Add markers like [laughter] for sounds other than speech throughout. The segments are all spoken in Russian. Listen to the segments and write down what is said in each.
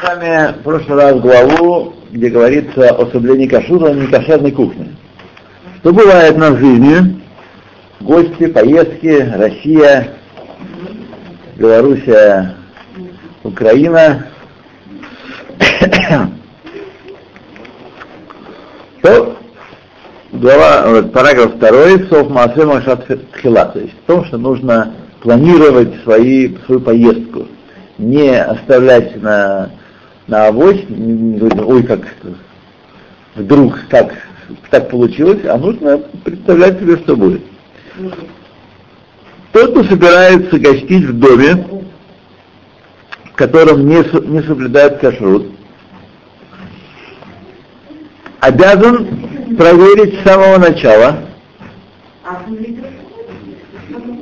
с вами в прошлый раз главу, где говорится о соблюдении кашрута на некошерной кухне. Что бывает на жизни? Гости, поездки, Россия, Белоруссия, Украина. [coughs] То глава, параграф 2, Сов Маасе Машат Тхила, то есть в том, что нужно планировать свои, свою поездку, не оставлять на, на авось, ой, как вдруг как так получилось, а нужно представлять себе, что будет. Тот, кто собирается гостить в доме, в котором не, не соблюдает кашрут, обязан проверить с самого начала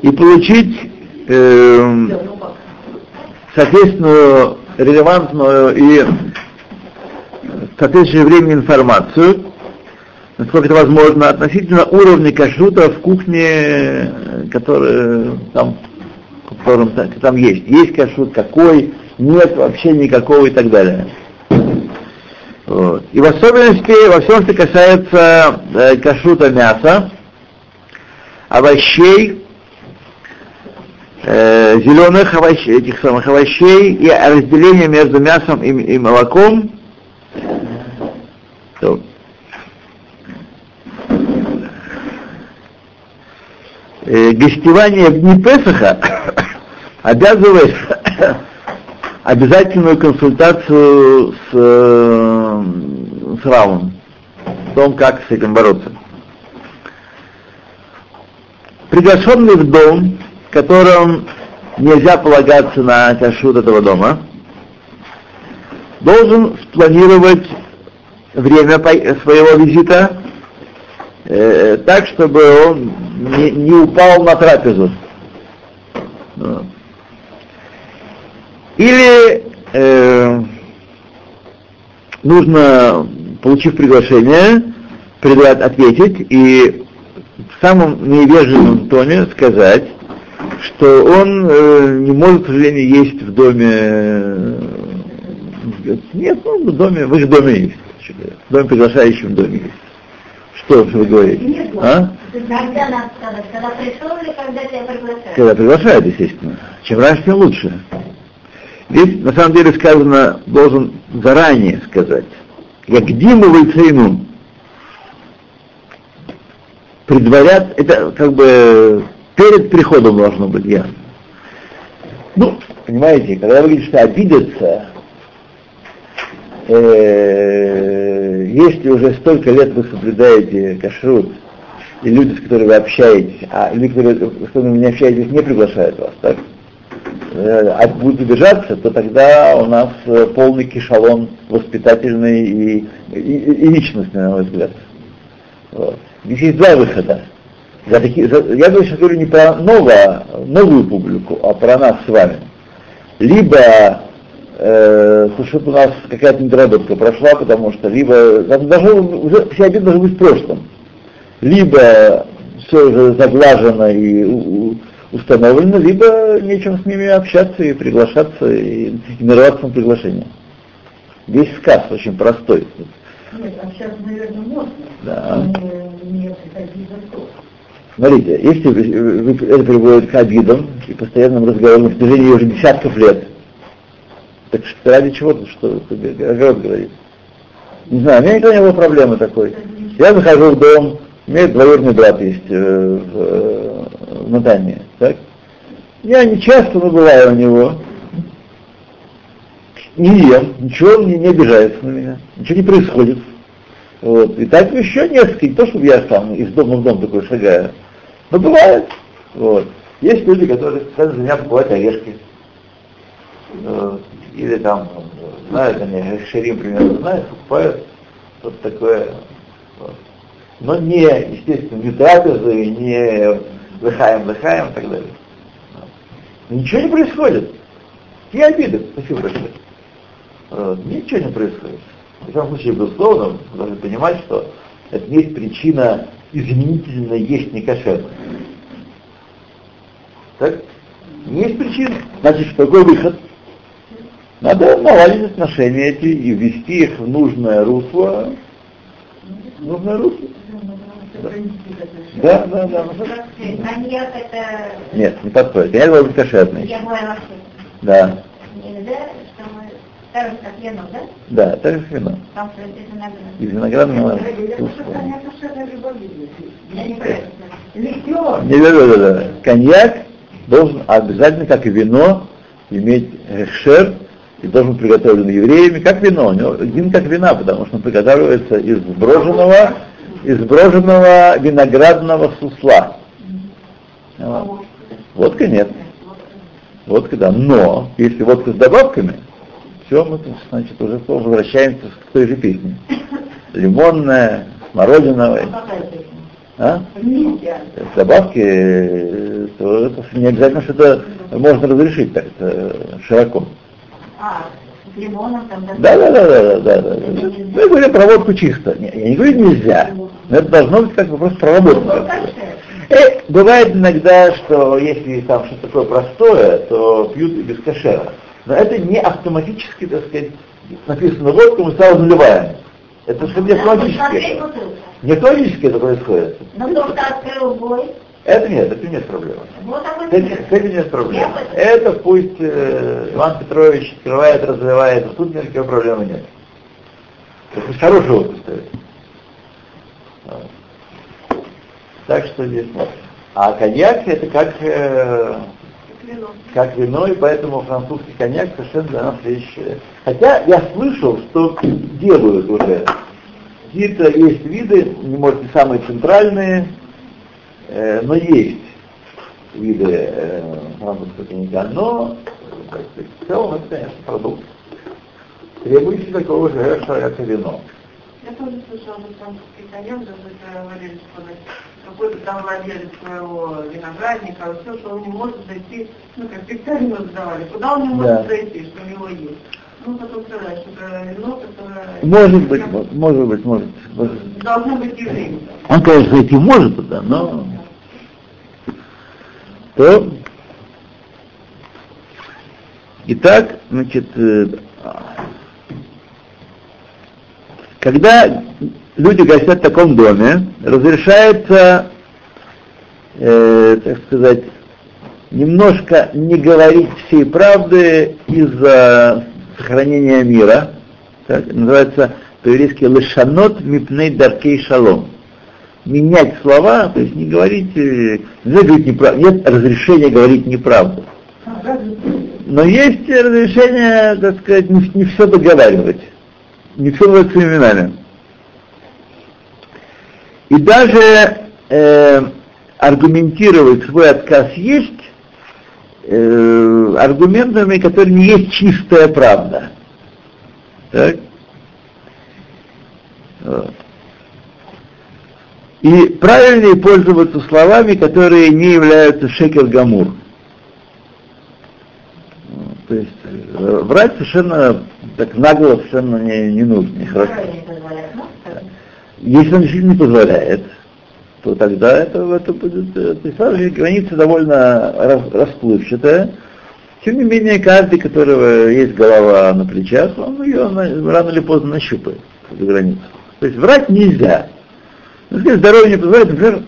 и получить э, соответственную, релевантную и соответствующее время информацию, насколько это возможно, относительно уровня кашрута в кухне, который там, котором там есть. Есть кашрут, какой, нет вообще никакого и так далее. Вот. И в особенности во всем, что касается э, кашрута мяса, овощей, э, зеленых овощей, этих самых овощей и разделение между мясом и, и молоком, э, гостевание в дни Песаха [coughs] обязывает [coughs] обязательную консультацию с, э, с Равом, о том, как с этим бороться. Приглашенный в дом, в котором нельзя полагаться на кашут этого дома, должен спланировать время своего визита э, так, чтобы он не, не упал на трапезу. Или э, нужно, получив приглашение, ответить и в самом невежливом тоне сказать, что он э, не может, к сожалению, есть в доме. Э, нет, ну, в доме, в их доме есть. В доме приглашающем доме есть. Что вы говорите? Нет, а? Когда надо сказать, когда пришел или когда тебя приглашают? Когда приглашают, естественно. Чем раньше, тем лучше. Здесь на самом деле сказано, должен заранее сказать. Я где мы войцейну? Предварят, это как бы перед приходом должно быть ясно. Ну, понимаете, когда вы говорите, что обидятся, э, если уже столько лет вы соблюдаете кашрут, и люди, с которыми вы общаетесь, а люди, с которыми не общаетесь, не приглашают вас, так? э, будет обижаться, то тогда у нас э, полный кишалон воспитательный и, и, и личностный, на мой взгляд. Вот. Здесь есть два выхода. За такие, за, я сейчас говорю не про новое, новую публику, а про нас с вами. Либо э, чтобы у нас какая-то недоработка прошла, потому что либо даже уже вся обида должна быть в прошлом. Либо все уже заглажено и у, установлено, либо нечем с ними общаться и приглашаться, и нарываться на приглашение. Весь сказ очень простой. Нет, сейчас, наверное, можно. Да. Не, не Смотрите, если это приводит к обидам и постоянным разговорам на протяжении уже десятков лет, так что ради чего тут что огород говорит? Не знаю, у меня никогда не было проблемы такой. Я захожу в дом, у меня двоюродный брат есть э, в, э, в Натании, так? Я не часто, но бываю у него. Не ем, ничего он не, не обижается на меня, ничего не происходит. Вот. И так еще несколько, не то, чтобы я сам из дома в дом такой шагаю, но бывает. Вот. Есть люди, которые специально за меня покупают орешки. Вот. Или там, знают они, шерим примерно знают, покупают вот такое. Вот но не, естественно, не трапезы, не лыхаем, лыхаем и так далее. Ничего не происходит. И обиды, спасибо большое. Вот. Ничего не происходит. В этом случае, безусловно, должны понимать, что это не есть причина изменительно есть некошерно. Так? Не есть причина. Значит, какой выход? Надо наладить отношения эти и ввести их в нужное русло. Нужное русло. Да, да, да. Коньяк это... Нет, не подходит. Коньяк должен быть кошерный. Я Да, нельзя, что мы... Так же, как вино, да? да, так же вино. Потому что это виноград. Из виноградного Я не понимаю. Ликер. Не, да, да, да. Коньяк должен обязательно, как и вино, иметь шер и должен быть приготовлен евреями, как вино. У него вин как вина, потому что он приготавливается из броженного, из броженного виноградного сусла. Вот. Водка нет. Водка, да. Но, если водка с добавками, все, мы, значит, уже снова возвращаемся к той же песне. Лимонная, смородиновая. А? С добавки, э, то это не обязательно, что это можно разрешить так это широко. А, с лимоном там... Да, да, да, да, да, да. Мы говорим про водку чисто. Я не говорю нельзя, но это должно быть как бы просто проработано. Э, бывает иногда, что если там что-то такое простое, то пьют и без кошера. Но это не автоматически, так сказать, написано водка, мы сразу наливаем. Это что не автоматически. Не автоматически это происходит. Но кто-то открыл бой. Это нет, это нет проблемы. Вот С этим, с этим нет проблем. Это пусть э, Иван Петрович открывает, разливает, а тут никакой проблемы нет. Это хороший водку стоит. Так что здесь вот. А коньяк это как, э, как вино, и поэтому французский коньяк совершенно для нас вещь. Хотя я слышал, что делают уже. Какие-то есть виды, не может не самые центральные, Э, но есть виды э, французского коньяка, но сказать, в целом это, конечно, продукт, требующий такого же, как вино. Я тоже слышала, что французский коньяк, даже говорили, что какой-то там владелец своего виноградника, все, что он не может зайти, ну, как специально задавали, куда он не может Да. зайти, что у него есть. Ну, потом сказать, что вино, которое... Может быть, мо- может быть, может. может. Должно быть евреем. Он, конечно, зайти может туда, но то Итак, значит, э, когда люди гостят в таком доме, разрешается, э, так сказать, немножко не говорить всей правды из-за сохранения мира. Так, называется по-еврейски лешанот мипней даркей шалом. Менять слова, то есть не говорить, э, нельзя говорить неправду, нет разрешения говорить неправду. Но есть разрешение, так сказать, не все договаривать, не все называть своими именами. И даже э, аргументировать свой отказ есть э, аргументами, которые не есть чистая правда. Так? Вот. И правильнее пользоваться словами, которые не являются шекер гамур. То есть э, врать совершенно так нагло совершенно не, не нужно, нехорошо. Если он действительно не позволяет, то тогда это, это будет, э, то есть граница довольно рас- расплывчатая. Тем не менее, каждый, у которого есть голова на плечах, он ее рано или поздно нащупает, эту границу. То есть врать нельзя. Если здоровье не позволяет, например,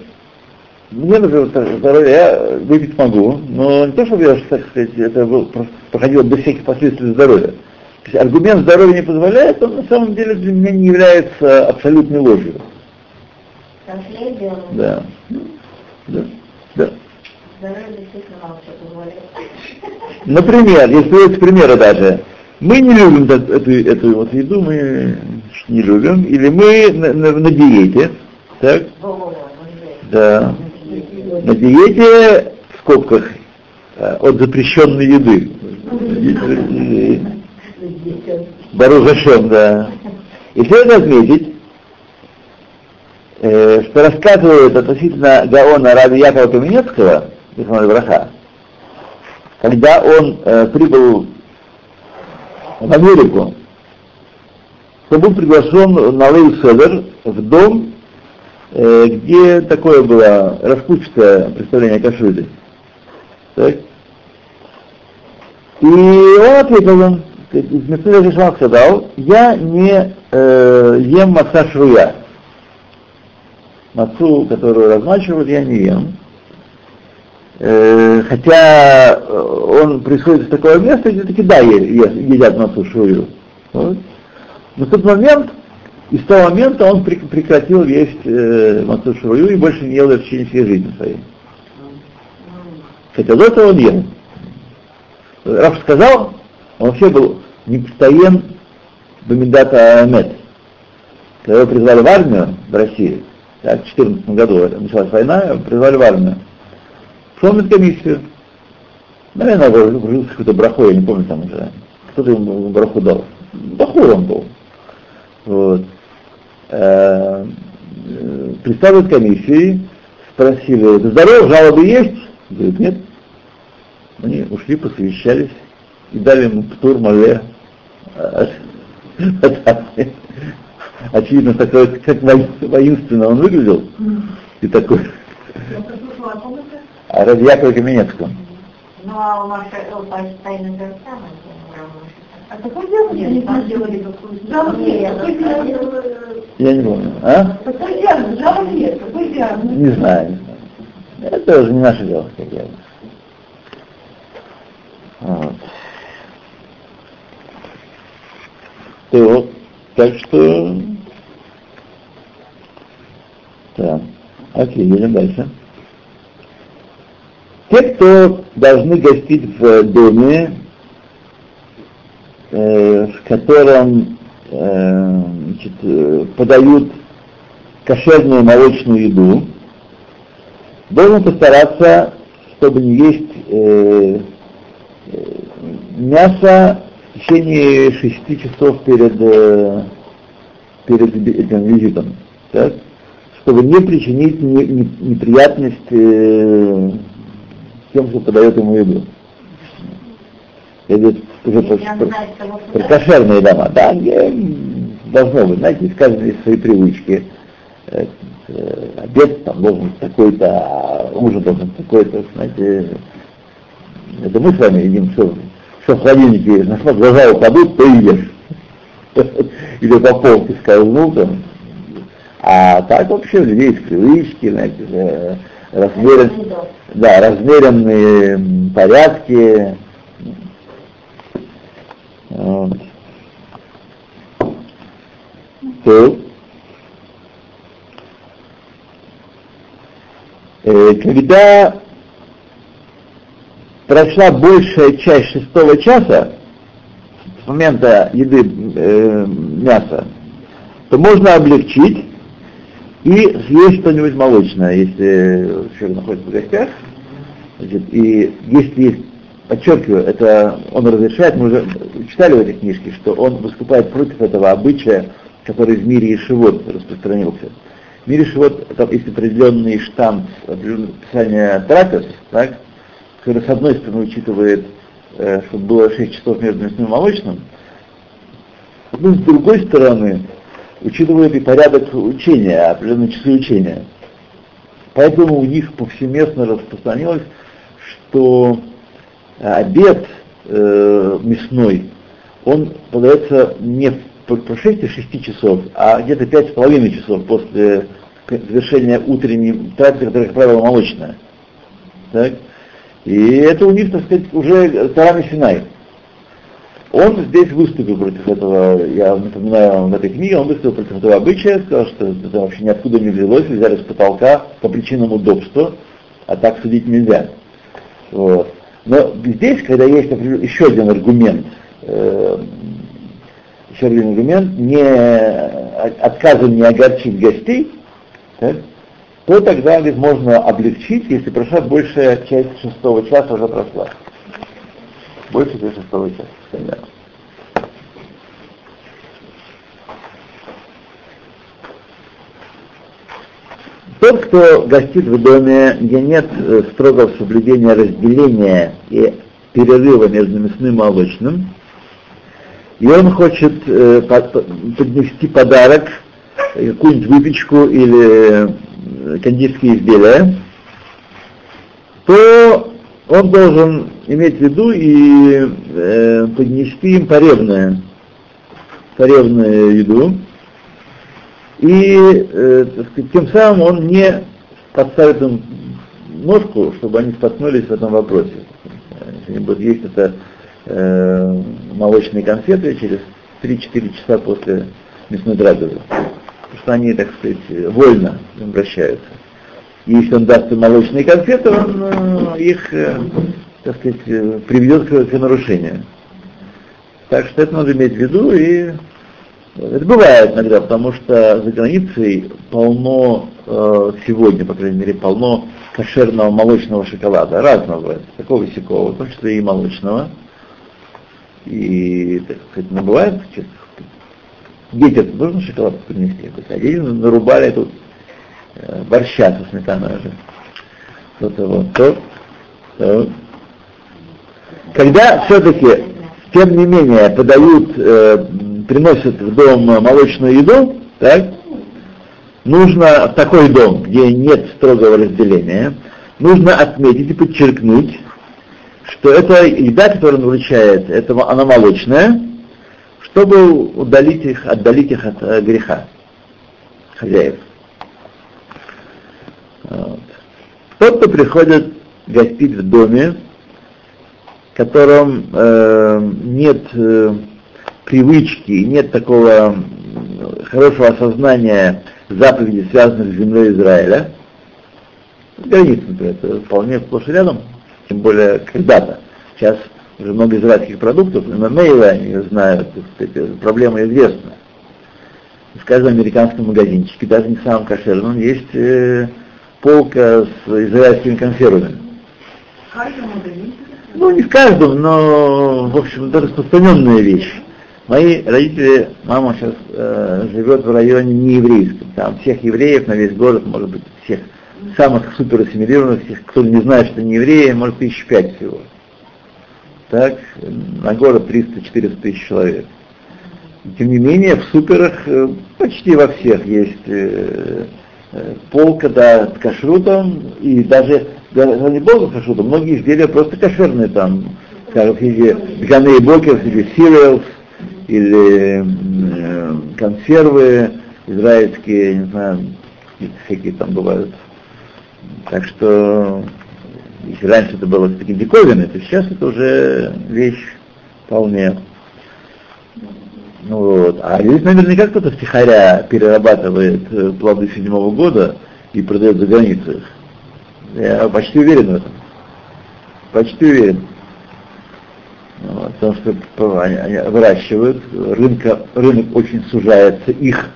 мне, например, здоровье, я выпить могу, но не то, чтобы я, так сказать, это был, проходило без всяких последствий здоровья. То есть аргумент здоровья не позволяет, он на самом деле для меня не является абсолютной ложью. Делал. Да. Да. Да. [laughs] Например, если приводятся примеры даже, мы не любим эту, эту, эту вот еду, мы не любим, или мы на, на- на диете, так, да, на диете, в скобках, э, от запрещенной еды. Барузашем, да. И следует отметить, э, что рассказывают относительно Гаона Раби Якова Каменецкого, Браха, когда он э, прибыл в Америку, то был приглашен на Лей Седер в дом, где такое было расплывчатое представление кашруте. Так? И он ответил им, Мецуя Ришман сказал, я не э, ем маца шруя. Мацу, которую размачивают, я не ем. Э, хотя он происходит из такого места, где таки да, едят мацу шрую. Вот. Но в тот момент, и с того момента он прекратил есть э, мацу и больше не ел ее в течение всей жизни своей. Хотя до этого он ел. Раф сказал, он вообще был не постоен Бамидата Амет. Когда его призвали в армию в России, так, в 2014 году началась война, его призвали в армию. Шел на комиссию. Наверное, вручился какой-то брахой, я не помню там уже. Кто-то ему браху дал. Бахур он был. Вот. Э, представили комиссии, спросили, здоров, жалобы есть? Говорит, нет. Они ушли, посовещались и дали ему птур мале. [laughs] Очевидно, такой, как воинственно он выглядел. И такой. А ради Якова Каменецкого. Ну, а у Маша постоянно то самое. А какой делали? Я не помню. А? Какой диагноз? Жалоб нет. Какой диагноз? Не знаю. Это уже не наше дело, как я. Вот. То, так что... Да. Окей, едем дальше. Те, кто должны гостить в доме, э, в котором э, значит, э, подают кошерную молочную еду, должен постараться, чтобы не есть э, мясо в течение шести часов перед, перед этим визитом, так? чтобы не причинить не, не, неприятность тем, кто подает ему еду. Это уже про, про, про кошерные дома, да, где должно быть, знаете, из каждой свои привычки. Э, э, обед там должен быть такой-то, а ужин должен быть такой-то, знаете, это мы с вами едим, что, что в холодильнике, на что глаза упадут, то ешь. [laughs] Или по полке скользнул там. А так вообще у людей есть привычки, знаете, размерен, да, размеренные порядки. То, э, когда прошла большая часть шестого часа, с момента еды э, мяса, то можно облегчить и съесть что-нибудь молочное, если человек находится в гостях. Значит, и если есть, подчеркиваю, это он разрешает, мы уже читали в этой книжке, что он выступает против этого обычая, который в мире Ишивот распространился. В мире Ишивот там есть определенный штамп, определенное описание трапез, так, который с одной стороны учитывает, э, чтобы было 6 часов между мясным и молочным, но с другой стороны учитывает и порядок учения, определенные часы учения. Поэтому у них повсеместно распространилось, что обед э, мясной, он подается не в прошествии 6 часов, а где-то 5,5 часов после завершения утренней трапезы, которая, как правило, молочная. Так? И это у них, так сказать, уже Тарами Синай. Он здесь выступил против этого, я напоминаю вам в этой книге, он выступил против этого обычая, сказал, что это вообще ниоткуда не взялось, взяли с потолка по причинам удобства, а так судить нельзя. Вот. Но здесь, когда есть еще один аргумент, э, еще один аргумент, не отказом не огорчить гостей, так, то тогда говорит, можно облегчить, если прошла большая часть шестого часа уже прошла. Больше часть шестого часа. Да. Тот, кто гостит в доме, где нет э, строгого соблюдения разделения и перерыва между мясным и молочным, и он хочет э, поднести подарок, э, какую-нибудь выпечку или кондитерские изделия, то он должен иметь в виду и э, поднести им поревное, поревную еду, и э, сказать, тем самым он не подставит им ножку, чтобы они споткнулись в этом вопросе. Если они будут есть это э, молочные конфеты через 3-4 часа после мясной драгозы. Потому что они, так сказать, вольно обращаются. И если он даст им молочные конфеты, он э, их, э, так сказать, э, приведет к, к нарушению. Так что это надо иметь в виду и это бывает иногда, потому что за границей полно э, сегодня, по крайней мере, полно кошерного молочного шоколада, разного такого и сякого, в том числе и молочного. И, так сказать, ну, бывает, детям нужно шоколад принести, а дети нарубали тут э, борща со сметаной уже. Что-то вот, то, то. Когда все-таки, тем не менее, подают э, приносят в дом молочную еду, так, нужно в такой дом, где нет строгого разделения, нужно отметить и подчеркнуть, что эта еда, которую он вручает, это, она молочная, чтобы удалить их, отдалить их от э, греха хозяев. Вот. Тот, кто приходит гостить в доме, в котором э, нет э, привычки, нет такого хорошего осознания заповедей, связанных с землей Израиля, границ, например, это вполне сплошь и рядом, тем более когда-то. Сейчас уже много израильских продуктов, на мейлы они знают, эти проблема известна. В каждом американском магазинчике, даже не самом кошерном, есть э, полка с израильскими консервами. В каждом магазинчике? Ну, не в каждом, но, в общем, это распространенная вещь. Мои родители, мама сейчас э, живет в районе нееврейском. Там всех евреев на весь город, может быть, всех самых супер ассимилированных, всех, кто не знает, что не евреи, может, тысяч пять всего. Так, на город 300-400 тысяч человек. Тем не менее, в суперах э, почти во всех есть э, э, полка, да, с кашрутом, и даже, даже не полка с кашрутом, многие изделия просто кошерные там, скажем, среди Ганы и Бокер, среди cereals, или э, консервы израильские, не знаю, всякие там бывают. Так что, если раньше это было такие диковины, то сейчас это уже вещь вполне. Ну вот. А здесь наверняка кто-то втихаря перерабатывает э, плоды седьмого года и продает за границей. Я почти уверен в этом. Почти уверен. Вот, потому что они, они выращивают, рынка, рынок очень сужается, их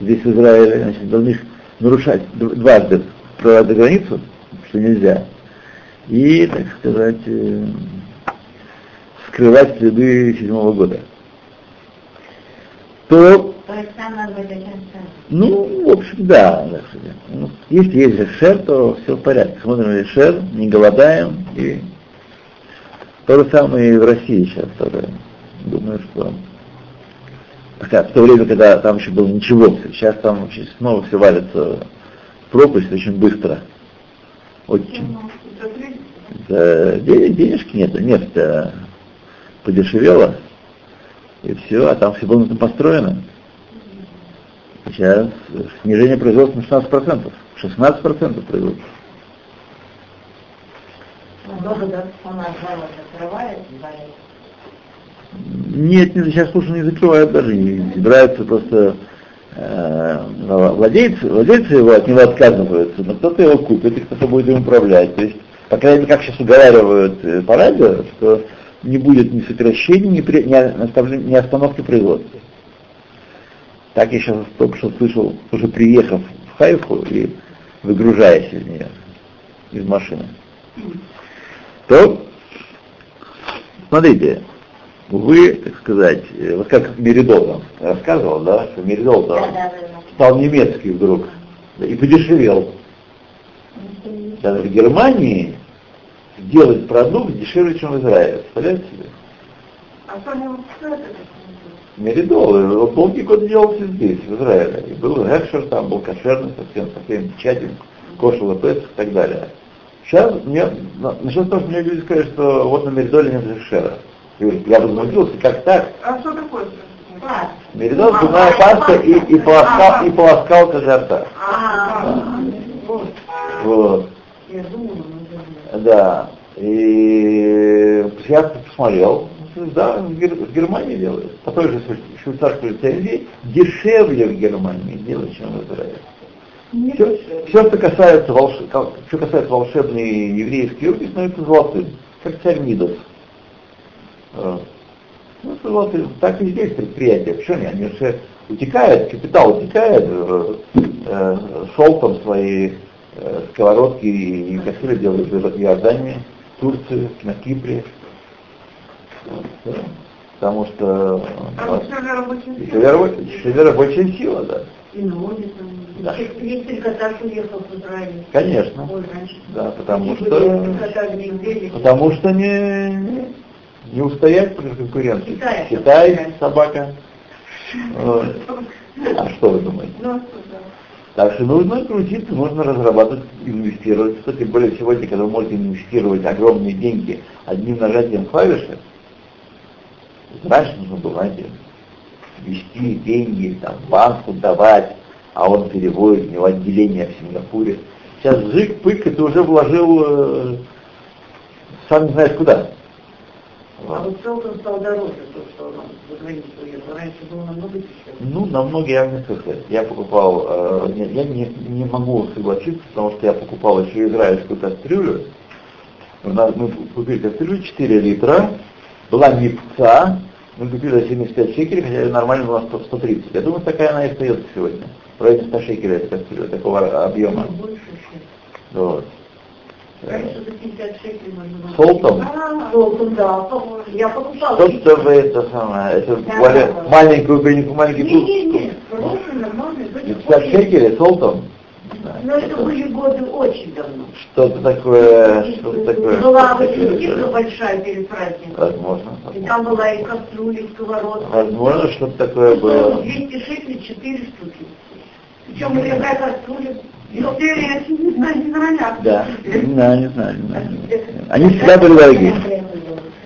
здесь в Израиле, значит, должны их нарушать дважды прорвать границу, что нельзя, и, так сказать, э, скрывать следы седьмого года. То, То есть нам надо быть очень ну, в общем, да. Ну, если есть шер, то все в порядке. Смотрим шер, не голодаем и то же самое и в России сейчас тоже. Думаю, что Хотя в то время, когда там еще было ничего, сейчас там вообще снова все валится в пропасть очень быстро. Очень. Да, денежки нет, нефть -то подешевела, и все, а там все было построено. Сейчас снижение производства на 16%. 16% производства. Государство завод закрывает, Нет, не, сейчас слушай, не закрывают даже, не собираются просто э, владельцы, владельцы его от него отказываются, но кто-то его купит и кто-то будет им управлять. То есть, по крайней мере, как сейчас уговаривают э, по радио, что не будет ни сокращения, ни, при, ни, ни остановки производства. Так я сейчас только что слышал, уже приехав в Хайфу и выгружаясь из нее, из машины. То, смотрите, вы, так сказать, э, вот как Меридол вам рассказывал, да, что Меридол Да, стал немецкий вдруг и подешевел. Даже в Германии делать продукт дешевле, чем в Израиле. Представляете себе? А? Меридол, он долгие годы делался здесь, в Израиле. И был Гекшер, там был кошерный, совсем, совсем тщательный, кошел и и так далее. Сейчас мне, насчет того, что мне люди сказали, что вот на Меридоле нет решера. Я возмутился, как так? А что такое? Да. Меридол, зубная паста и, и, полоскал, и полоскалка для рта. А, вот. Вот. Я думала, ну, Да. И я посмотрел, да, в Германии делают. По той же швейцарской лицензии дешевле в Германии делают, чем в Израиле. Все, что касается, волш... что касается волшебной еврейской юбки, становится золотым, как царь Мидас. Э, Ну, это золотым. Так и здесь предприятия. Почему они? Они же утекают, капитал утекает, э, э, шелком свои э, сковородки и кастрюли делают в Иордании, Турции, на Кипре. Вот. Потому что А вот все рабочая- дешевле рабочая сила, да. И ноги там. Да. Есть трикотаж уехал в Израиль. Конечно. Ой. Да, потому что потому что не, не устоять против конкуренции. Китай. Китай, собака. А что вы думаете? Ну, а. Так что нужно крутиться, нужно разрабатывать, инвестировать. Что тем более сегодня, когда вы можете инвестировать огромные деньги одним нажатием клавиши, раньше нужно было, знаете, вести деньги, там, банку давать, а он переводит, у него отделение в Сингапуре. Сейчас жик-пык, и ты уже вложил, э, сам не знаешь куда. А вот Селтон стал дороже, то, что он за границу уехал. Раньше было намного дешевле. Ну, намного я не сказать. Я покупал, э, нет, я не, не могу согласиться, потому что я покупал еще израильскую кастрюлю. У нас мы купили кастрюлю 4 литра, была мипца, мы купили за 75 шекелей, хотя нормально была 100, 130. Я думаю, такая она и остается сегодня. В районе 100 шекелей эта кастрюля, такого объема. Вот. Раньше за 50 шекелей можно было. Солтом? А, Солтом, да. Я покупала. Что-то вы это самое, это более маленькую маленький Не, не, не. Хороший, нормальный. были 50 очень- шекелей солтом? Но это были годы очень давно. Что-то такое, что-то такое. Была да. большая перед праздником. Возможно. И там была и кастрюля, и сковородка. Возможно, что-то такое было. 200 шекелей, 4 штуки. Причем и такая кастрюля. Ну, знаю, знаю. Да. Не знаю, не знаю, не знаю. Они всегда были дорогими.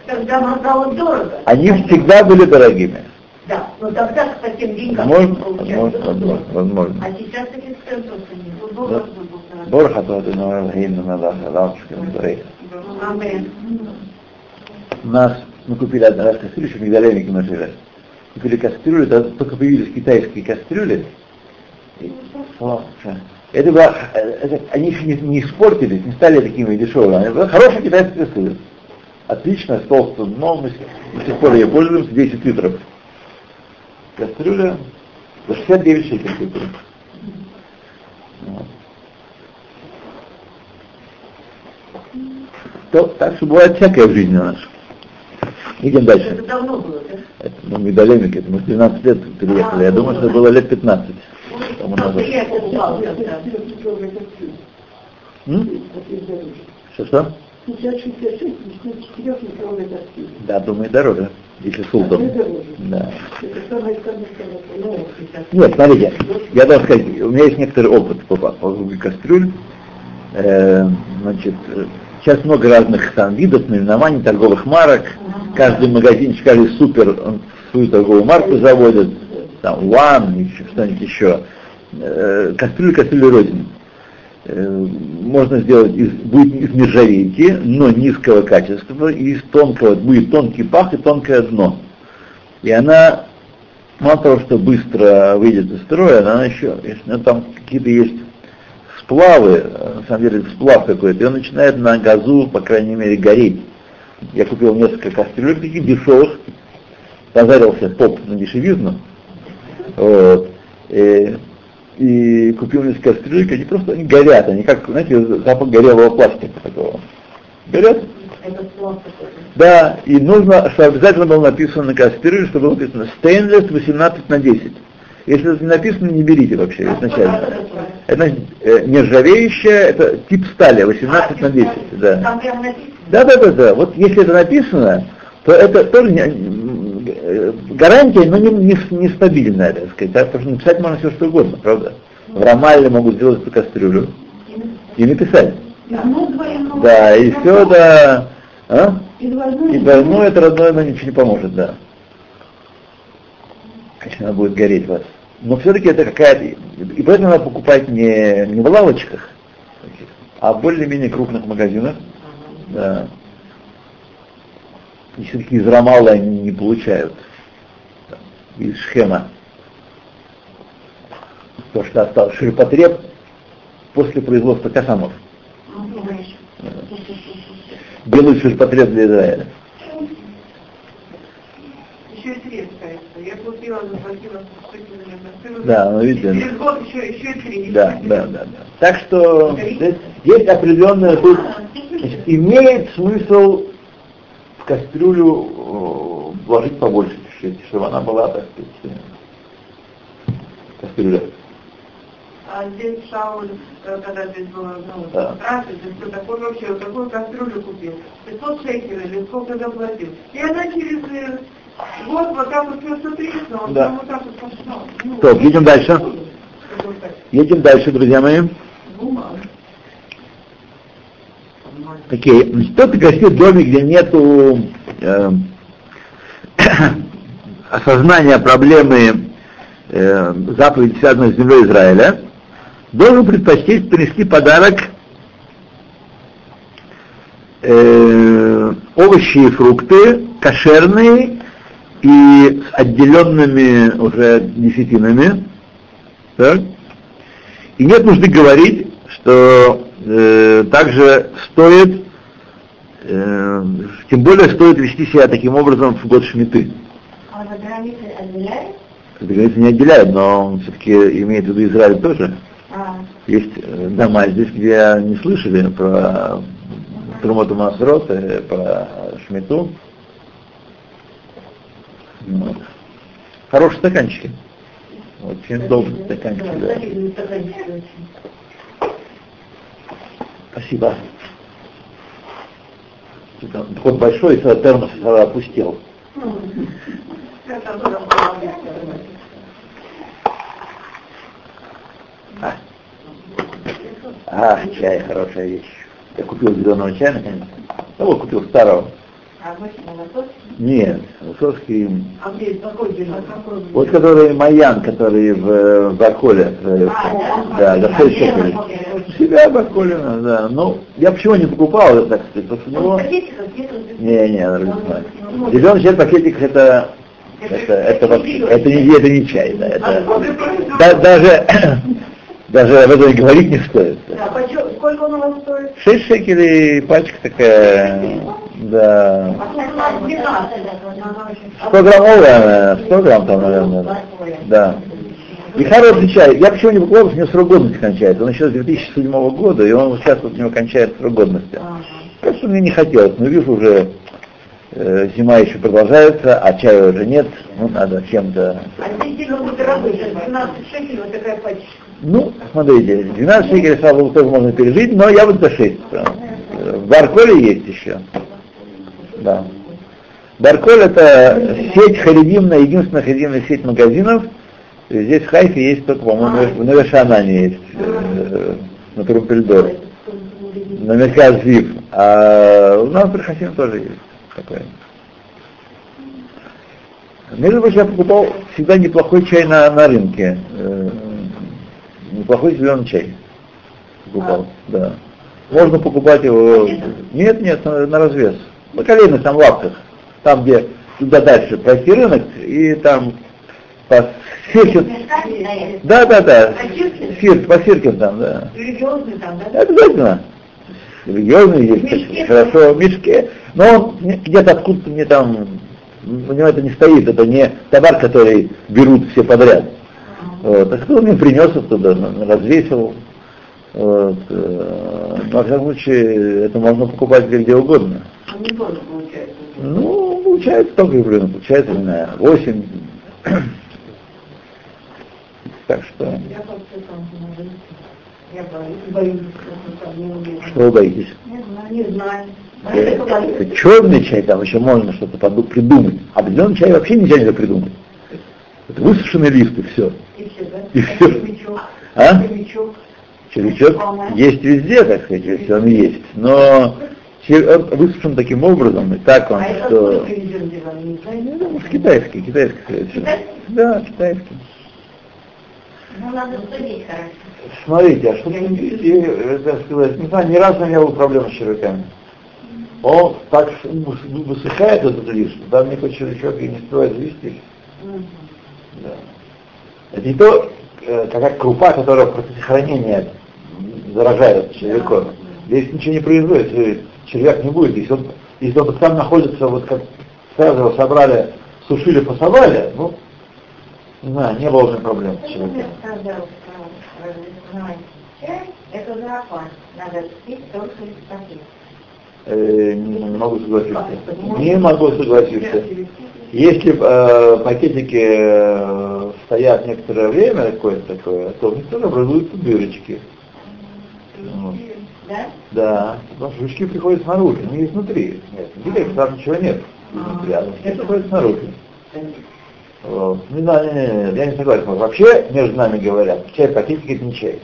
Тогда она стала дорого. Они всегда были дорогими. Да, но тогда по таким деньгам Возможно, возможно, возможно, возможно. А сейчас таких то это Гейна надо, лампочка, дорогие. Амин. У нас, мы купили один раз кастрюлю, еще в Мигдалевнике мы жили. Купили кастрюлю, тогда только появились китайские кастрюли. И, это было, это, они еще не, не испортились, не стали такими дешевыми. Они хорошие китайские кастрюли. Отлично, с толстым дном, до сих пор ей пользуемся, 10 литров. Кастрюля за 69 шекелей купили. Вот. То, так что бывает всякое в жизни у нас. Идем дальше. Это давно было, да? Это, ну, Мигдалемик, это мы в 12 лет переехали. Я думаю, что было лет 15 тому Просто назад. я покупала тогда. М? Что, что? Сейчас 66, начнет 4 литровой доски. Да, думаю, дороже, если султан. Дороже. Да. Нет, смотрите, я должен сказать, у меня есть некоторый опыт по покупке кастрюль. Э, значит, сейчас много разных там видов, наименований, торговых марок. Каждый магазинчик, каждый супер он свою торговую марку заводит. Там One, еще что-нибудь еще. Э, кастрюля, кастрюля Родины. Э, можно сделать из, будет из нержавейки, но низкого качества, и из тонкого, будет тонкий пах и тонкое дно. И она мало того, что быстро выйдет из строя, она еще, ну, там какие-то есть сплавы, э, на самом деле сплав какой-то, и он начинает на газу, по крайней мере, гореть. Я купил несколько кастрюлек таких дешевых, позарился топ на дешевизну, вот, и купил несколько кастрюлек, они просто они горят, они как, знаете, запах горелого пластика такого. Горят, Это да, и нужно, что обязательно было написано на кастрюле, что было написано stainless 18 на 10. Если это не написано, не берите вообще изначально. Это значит, э, нержавеющая, это тип стали 18 на 10, да. Там прям написано. Да, да, да, да. Вот если это написано, то это тоже не- гарантия, но не, не, не стабильная, так сказать. Да? Потому что написать можно все что угодно, правда? В Рамале могут сделать эту кастрюлю и написать. Двойное. Да, и все это, а? И двойное, это родное, но ничего не поможет, да. Конечно, она будет гореть вас. Но все-таки это какая-то... И поэтому надо покупать не, не в лавочках, а в более-менее крупных магазинах. Да. И все-таки из Рамала они не получают. Из Шхема. То, что осталось ширпотреб после производства касамов. Делают ширпотреб для Израиля. Я заплатила. Да, ну видите. Через год еще, еще три. Да, да, да, да. Так что здесь есть определенное тут значит, имеет смысл в кастрюлю э, вложить побольше чуть-чуть, чтобы она была, так сказать, э, кастрюля. А здесь Шауль, э, когда здесь было, ну, Да. здесь кто такой вообще, вот такую кастрюлю купил. 500 шекелей или сколько заплатил. И она через год вот так вот все сотряснула, Да. вот так вот пошло. Ну, Так, едем дальше. Едем дальше, друзья мои. Окей. Значит, Кто-то гостит в доме, где нету э, [coughs] осознания проблемы э, заповеди, связанной с землей Израиля, должен предпочесть принести подарок э, овощи и фрукты, кошерные и с отделенными уже десятинами. Так? И нет нужды говорить, что э, также стоит, э, тем более стоит вести себя таким образом в год шмиты. А за границей отделяет? Говорится, не отделяют, но все-таки имеет в виду Израиль тоже. А, Есть э, дома здесь, где не слышали про Трумоту Масрот, э, про Шмиту. Вот. Хорошие стаканчики. Очень долгие стаканчики, да. Спасибо. Вход большой, и термос было. А. а, чай, хорошая вещь. Я купил зеленого чая, наконец. Вот купил старого. А? Нет, высоцкий. А где какой? А? Вот который Майян, который в, э, в Барколе. э, Да, за 6 шекелей. Себя Барколина, да. Ну, я почему не покупал, это, так сказать, потому что у него... Не, не, нормально. Зеленый чай в пакетиках это, это, это, вообще, это, не, это не чай, да, это, да, даже, [coughs] даже об этом говорить не стоит. А почем, сколько он у вас стоит? 6 шекелей, пачка такая, да, 100 граммовая, 100 грамм там, наверное, да. И хороший чай. Я почему не потому что у него срок годности кончается. Он еще с 2007 года, и он сейчас вот у него кончается срок годности. Просто мне не хотелось, но вижу уже э, зима еще продолжается, а чая уже нет, ну надо чем-то. А здесь сильно дорогой, 12 шекелей, вот такая пачка. Ну, смотрите, 12 шекелей, слава богу, тоже можно пережить, но я бы за 6. В Барколе есть еще. Да. Барколь это сеть харидимная, единственная харидимная сеть магазинов. Здесь в Хайфе есть только, по-моему, в Навершанане есть, э, на Трумпельдор, на Мерказ. А у нас в Рахасим тоже есть такое. Между прочим, я покупал всегда неплохой чай на, на рынке. Э, неплохой зеленый чай. Покупал, да. Можно покупать его. Нет, нет, на, на развес. На коленных там лавках. Там, где туда дальше пройти рынок, и там по Сиркин. Да, да, да. Сир, по Сиркин там, да. Религиозный там, да? Обязательно. Религиозный есть, Мешке. хорошо, в мешке. Но он где-то откуда-то мне там, у него это не стоит, это не товар, который берут все подряд. Вот. А кто мне принес оттуда, развесил. Вот. э, Но, во всяком случае, это можно покупать где, где угодно. Он не тоже получается. Ну, получается только рублей, получается, не знаю, 8. Так что, Я как-то там не боюсь. Я боюсь, что что вы боитесь? Не знаю, не знаю. Э, Это черный чай, там еще можно что-то придумать. А зеленый чай вообще нельзя нельзя придумать. Это высушенный лист и все. И все, да? И всё. Хомячок. А? Хомячок. Червячок есть везде, так сказать, если он есть. Но он высушен таким образом, и так он, А это что... Ну, может, китайский, китайский. Китайский? Да, китайский. Ну, надо судить хорошо. Смотрите, а что и, э, так сказать, не знаю, ни разу у меня была проблема с червяками. Он так высыхает этот лист, что там никакой червячок и не успевает завести. Да. Это не то, э, как крупа, которая процессе хранения заражает червяком. Здесь ничего не произойдет, червяк не будет. Если он, если он там находится, вот как сразу его собрали, сушили, посовали, ну, не знаю, не было у меня проблем с червяком. Это закон. Надо пить только из. Э, не, могу согласиться. Не могу согласиться. Если э, пакетики э, стоят некоторое время, какое-то такое, то в них тоже образуются дырочки. Вот. Да? Да, потому что жучки приходят снаружи, не изнутри. Нет, там ничего нет изнутри, а жучки приходят снаружи. Не знаю, не, не, не, я не согласен. Вообще, между нами говорят, чай пакетики это не чай.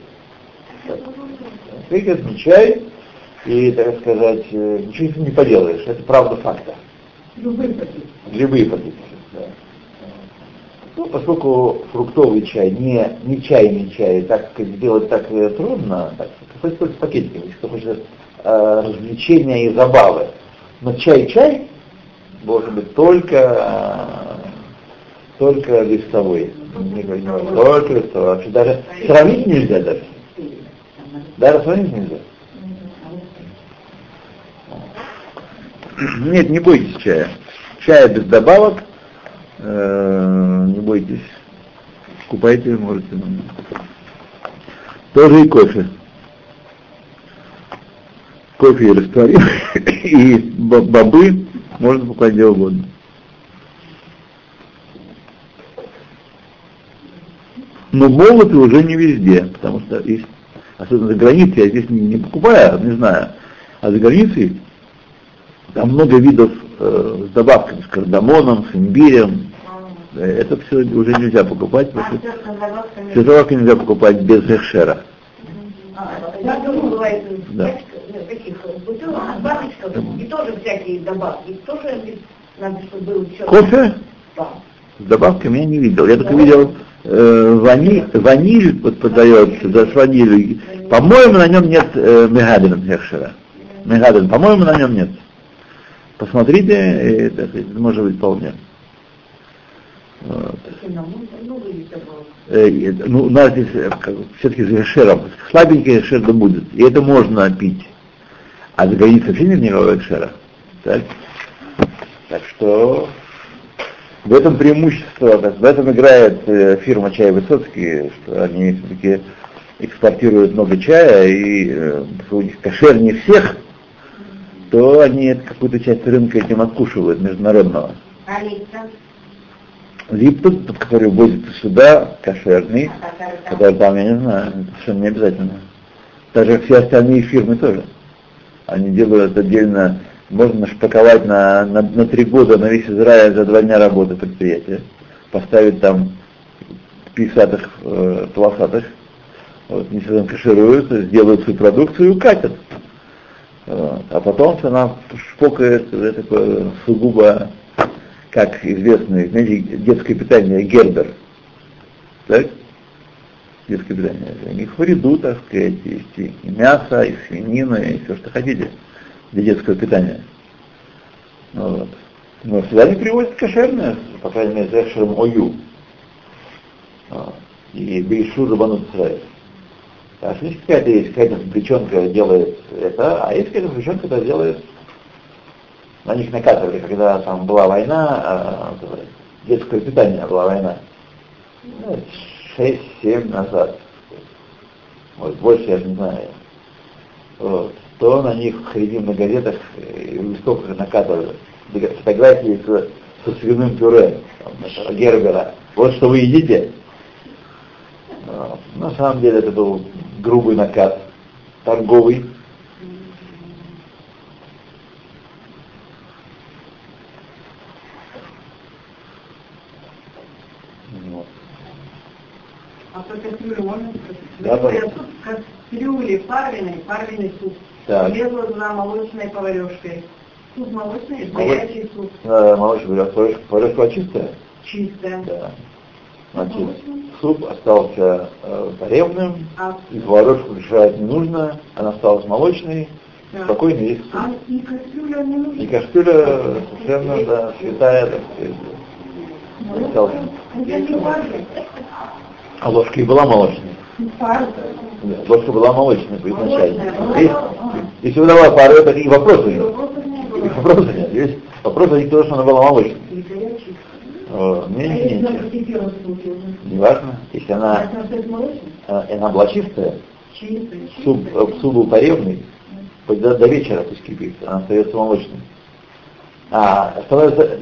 Пакетики это не чай, и, так сказать, э, ничего с ним не поделаешь. Это правда факта. Любые такие. Любые пакетики, да. Ну, поскольку фруктовый чай не, не чайный чай, так сделать так э, трудно, так, хоть с пакетиками, если кто хочет э, развлечения и забавы. Но чай-чай должен быть только, только не, только листовой. Вообще даже сравнить нельзя даже. Даже сравнить нельзя. Нет, не бойтесь чая. Чая без добавок, э, не бойтесь. Купайте, можете. Тоже и кофе. Кофе и растворим, [laughs] и бо- бобы можно покупать где угодно. Но молоты уже не везде, потому что есть, особенно за границей, я здесь не, не покупаю, не знаю, а за границей там много видов э, с добавками, с кардамоном, с имбирем. Это все уже нельзя покупать, А все все добавки нельзя покупать без эхшера. А, Да. баночках, и тоже всякие добавки. Тоже надо, чтобы было все. Кофе Да. с добавками я не видел. Я только видел э, вани, ваниль вот подается, да, с ванилью. По-моему, на нем нет э, мегадена эхшера. Мегаден, по-моему, на нем нет. Посмотрите, так сказать, может быть вполне. Вот. Э, ну, у нас здесь все-таки с эшером, слабенький эшер да будет, и это можно пить. А за границей вообще нет никакого эшера. Так? так что в этом преимущество, в этом играет э, фирма Чай Высоцкий, что они все-таки экспортируют много чая, и э, у них кошер не всех, то они какую-то часть рынка этим откушивают международного. А? Липтон, тот, который возится сюда, кошерный, А который там? который там, я не знаю, это совершенно не обязательно. Даже все остальные фирмы тоже. Они делают отдельно, можно шпаковать на, на, на три года на весь Израиль за два дня работы предприятия, поставить там писатых, э, полосатых, вот, они все кашируют, сделают свою продукцию и укатят. Вот. А потом она шпокает уже такое сугубо, как известный, знаете, детское питание Гербер. Так? Детское питание. У них в ряду, так сказать, есть и мясо, и свинина, и все, что хотите для детского питания. Ну Вот. Но сюда не привозят кошерное, по крайней мере, с экшером ОЮ. Вот. И Бейшу Рабанут Израиль. А если какая-то есть, какая-то фабричонка делает это, а есть какая-то фабричонка, которая делает, на них накатывали, когда там была война, а, детское питание была война, ну, 6-7 назад, вот, больше я не знаю, вот, то на них ходили на газетах и в листовках накатывали фотографии с, со свиным пюре, там, Гербера. Вот что вы едите. Вот. На самом деле это был грубый накат, торговый. Вот. А про кастрюлю можно? Да, Я пожалуйста. тут как Трюли парвиный, парвиный суп. Так. Лезла туда молочной поварешкой. Суп молочный, Молоч- горячий суп, Э, Молочная поварешка, поварешка чистая? чистая. Да. Значит, суп остался э, поревным, А, и поварешку решать не нужно, она осталась молочной, да. спокойно есть суп. а и кастрюля не нужна. И кастрюля совершенно, да, святая, так сказать. А ложка и была молочной. Да, ложка была молочной изначально. Молочная. Есть, если вы давали пару, это и вопросов нет. И было. вопросов нет. Есть вопрос не то, что она была молочной. Э, Не, А не, не, в не важно. Если она, молочный? э, она была чистая, суп, э, суп был поревный, хоть до, до вечера пусть кипит, она остается молочной. А, становится,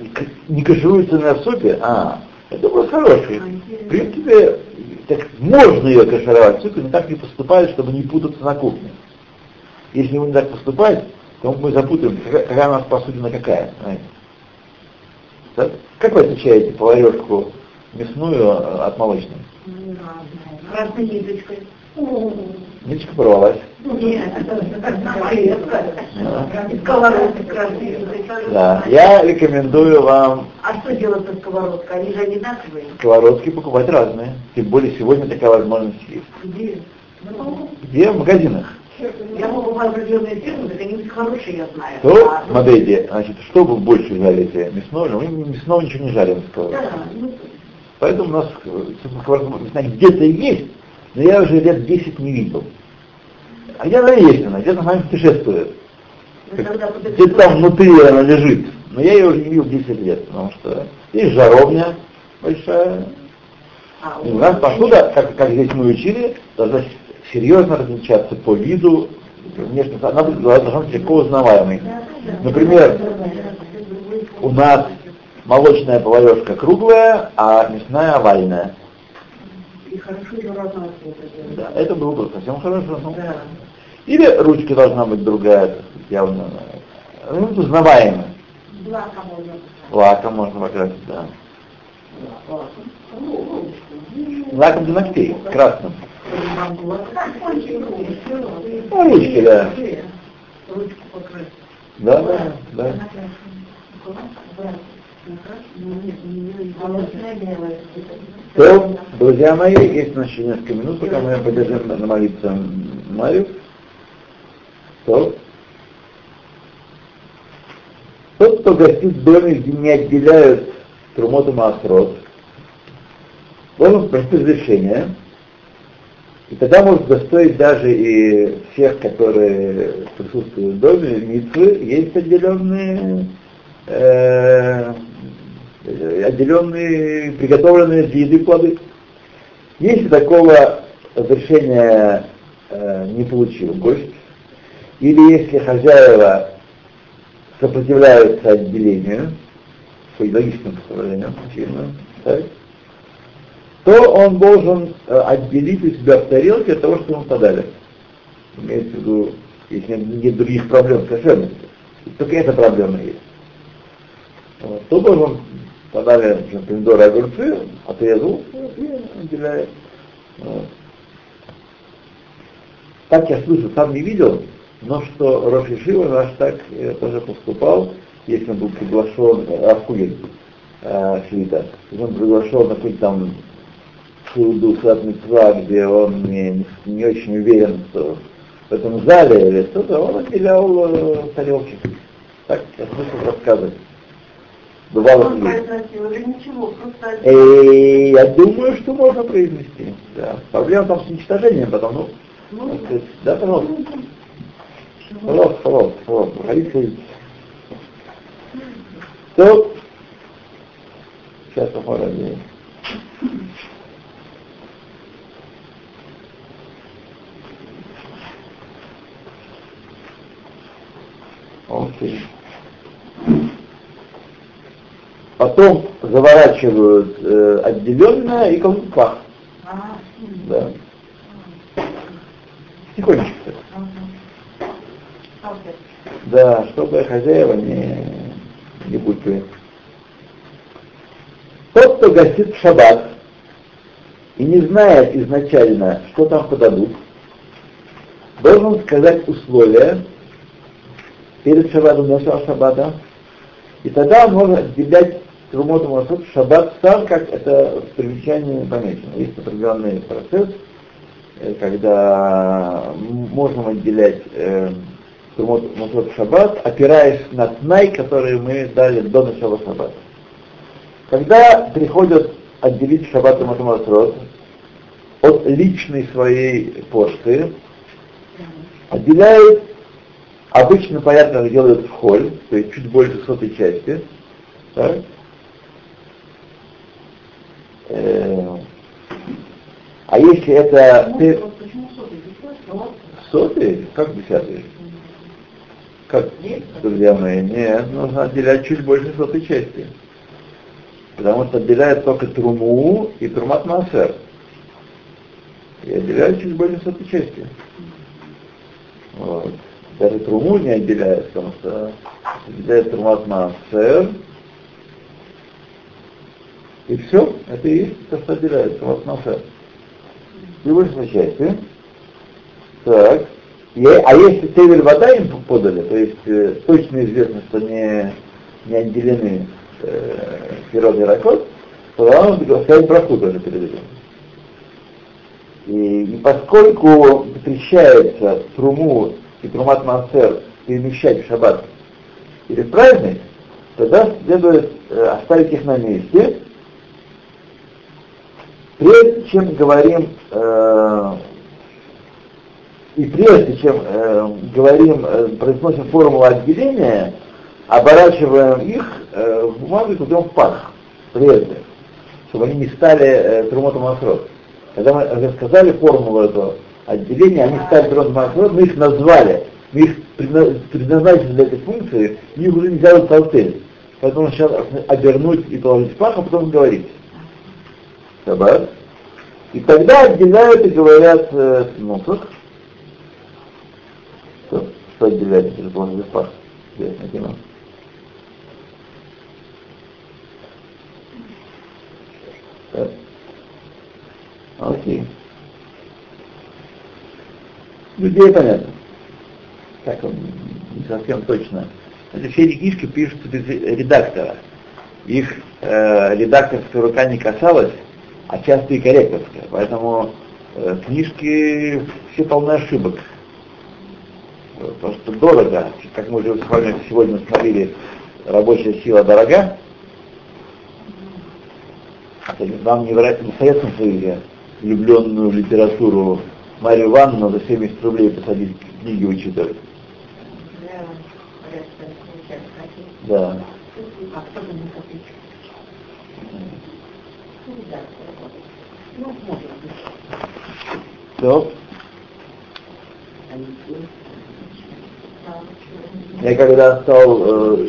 не кашируется на супе, а, это было хороший. В принципе, так можно ее кашировать супе, но так не поступает, чтобы не путаться на кухне. Если мы не так поступать, то мы запутаем, какая, у нас посудина какая. Так? Как вы отличаете поварешку мясную от молочной? Красной ниточкой. Ниточка порвалась. Да. Я рекомендую вам А что делать со сковородкой? Они же одинаковые. сковородки покупать разные. Тем более сегодня такая возможность есть. Где? Где? В магазинах. Я могу в определенные фирмы, так они очень хорошие, я знаю. То, А, смотрите, значит, что вы больше жарите? Мясное? Мы мясного ничего не жарим. Да, ну, Поэтому у нас э, знаю, где-то есть, но я уже лет 10 не видел. А где она есть она, где-то она путешествует. Где-то там внутри она лежит. Но я ее уже не видел 10 лет, потому что есть жаровня большая. А, И у нас посуда, как, как здесь мы учили, должна серьезно различаться по виду, внешне, она должна быть легко узнаваемой. Например, у нас молочная поварешка круглая, а мясная овальная. И хорошо ее. Да, это было бы совсем хорошо. ну. Да. Или ручка должна быть другая, явно. Ну, узнаваемая. Злака можно. Лаком можно покрасить, да. Лаком для ногтей, красным. Ну, ручки, да. Ручку. Да, да, да. То, друзья мои, есть еще несколько минут, пока мы подержим на молиться Марию. То. Тот, кто гостит в доме, где не отделяют Трумоту Маасрот, должен спросить разрешение, и тогда может достоить даже и всех, которые присутствуют в доме, митвы, есть отделенные, э, отделенные, приготовленные для еды плоды. Если такого разрешения э, не получил гость, или если хозяева сопротивляются отделению, по логическому составлению, очевидно, то он должен э, отделить у себя в тарелке от того, что ему подали. Имеется в виду, если нет, нет других проблем с. Только эта проблема есть. Вот. То должен подали например, помидоры, огурцы, отрезал и отделяет. Вот. Так я слышу, сам не видел, но что Роши Шива наш так э, тоже поступал, если он был приглашен, э, Рафкугин, э, Швита, если он приглашен на какой-то там суду сад митцва, где он не, не очень уверен, что в этом зале или что-то, он отделял э, тарелки. Так я слышал рассказывать. Бывало Он есть. произносил или ничего, просто Э, я думаю, что можно произнести. Да. Проблема там с уничтожением, потом, ну, Ну, сказать, да, пожалуйста. Пожалуйста, ходите, ходите. То, сейчас посмотрим. Окей. Потом заворачивают э, отделенное и кладут Да, чтобы хозяева не, не бутили. Тот, кто гостит в шаббат и не знает изначально, что там подадут, должен сказать условия перед шаббатом, начала шаббата, и тогда он может отделять Трумоту Масот шаббат сам, как это в примечании помечено. Есть определенный процесс, э, когда можно отделять Масот шаббат, опираясь на тнай, который мы дали до начала шаббата. Когда приходят отделить шаббат и Масот от личной своей порции, отделяют обычно, понятно, делают в холь, то есть чуть больше сотой части, так? Э, а если это... Ты... Сотый? Как десятый? Как, друзья мои? Нет, нужно отделять чуть больше сотой части. Потому что отделяют только труму и трумат массер. И отделяют чуть больше сотой части. Вот. Даже труму не отделяют, потому что отделяет трумат массер, и все, это и есть то, что отделяется от носа. И большей части. Так. А если тевель вода им подали, то есть э, точно известно, что не, не отделены э, и ракот, то он сказать браху тоже перед этим. И, и поскольку запрещается труму и трумат мансер перемещать в шаббат или в праздник, тогда следует э, оставить их на месте Прежде чем говорим, э, и прежде чем э, говорим, э, произносим формулу отделения, оборачиваем их э, в бумагу и кладем в пах, прежде, чтобы они не стали э, трумотом асрот. Когда мы сказали формулу этого отделения, они стали трумотом асрот, мы их назвали, мы их предназначили для этой функции, их уже нельзя вытолтелить. Поэтому сейчас обернуть и положить в пах, а потом говорить и тогда отделяют и говорят, э, ну, тут, что, если он пах, интересная тема. Так. Окей. Людей понятно. Так он не совсем точно. Это все эти книжки пишутся без редактора. Их э, редакторская рука не касалась, а часто и корректорская. Поэтому э, книжки все полны ошибок. Потому что дорого, как мы уже с вами сегодня смотрели, рабочая сила дорога. Вам не, не советуем свою влюбленную литературу Марию Ивановну за 70 рублей посадить книги учитывать. Да. Все. Я когда стал э,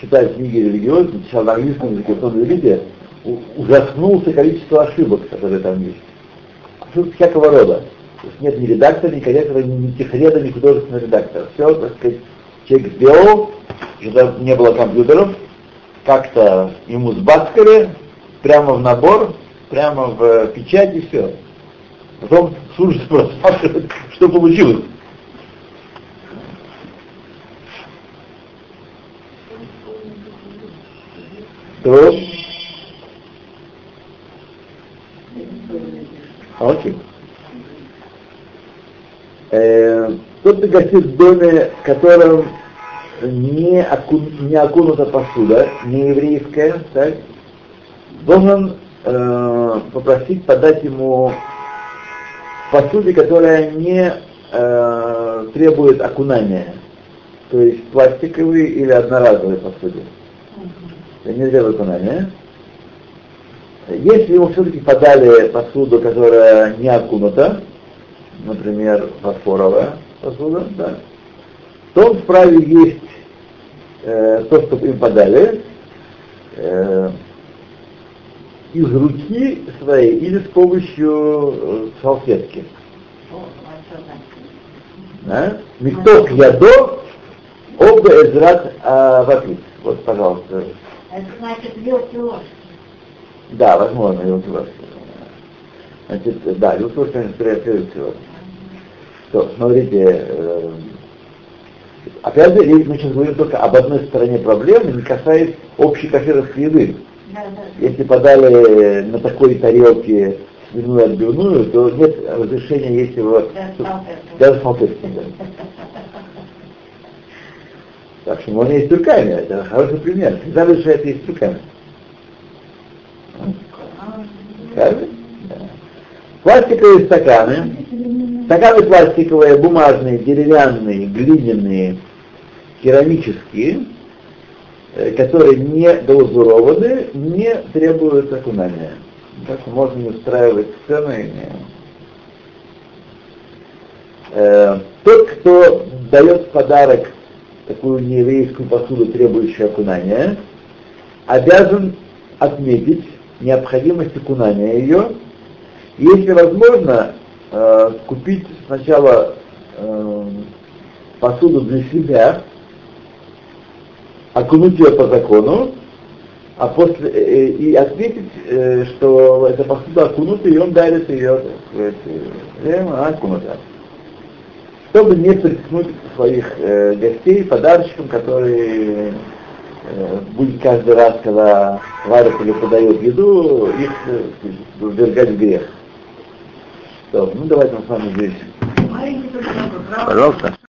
читать книги религиозные, читал на английском языке, в религия, ужаснулся количество ошибок, которые там есть. Ошибки всякого рода. То есть нет ни редактора, ни корректора, ни, техреда, ни художественного редактора. Все, так сказать, человек сделал, когда не было компьютеров, как-то ему сбацкали, прямо в набор, прямо в печати, все. Потом слушать просто [laughs] спрашивает, что получилось. То. Окей. Э, тот гостит в доме, в котором не, оку, не окунута посуда, не еврейская, так, должен э, попросить подать ему посуде, которая не э, требует окунания, то есть пластиковые или одноразовые посуде. Не требует окунания. Если ему все-таки подали посуду, которая не окунута, например, фарфоровая посуда, да, то он вправе есть э, то, что им подали, э, из руки своей или с помощью э, салфетки. Да? Микток ядо, оба эзрат вапит. Вот, пожалуйста. Это значит вилки ложки. Да, возможно, вилки ложки. Значит, да, конечно, следует всего. что, смотрите, э, опять же, мы сейчас говорим только об одной стороне проблемы, не касаясь общей кафировской еды. Да, да. Если подали на такой тарелке свиную отбивную, то нет разрешения есть его даже салфетки. да. Так что можно есть руками, это хороший пример. Всегда разрешается есть руками. Пластиковые стаканы. Стаканы пластиковые, бумажные, деревянные, глиняные, керамические, э, которые не доузурованы, не требуют окунания. Так что можно не устраивать сцены. Э, Тот, кто дает подарок такую нееврейскую посуду, требующую окунания, обязан отметить необходимость окунания ее, если возможно, э, купить сначала э, посуду для себя, окунуть ее по закону, а после э, и отметить, э, что эта посуда окунута, и он дарит ее, так сказать, э, она окунута. Чтобы не приткнуть своих э, гостей подарочком, которые э, будет каждый раз, когда варят или подают еду, их э, ввергать в грех. Что, ну давайте мы с вами здесь. Пожалуйста.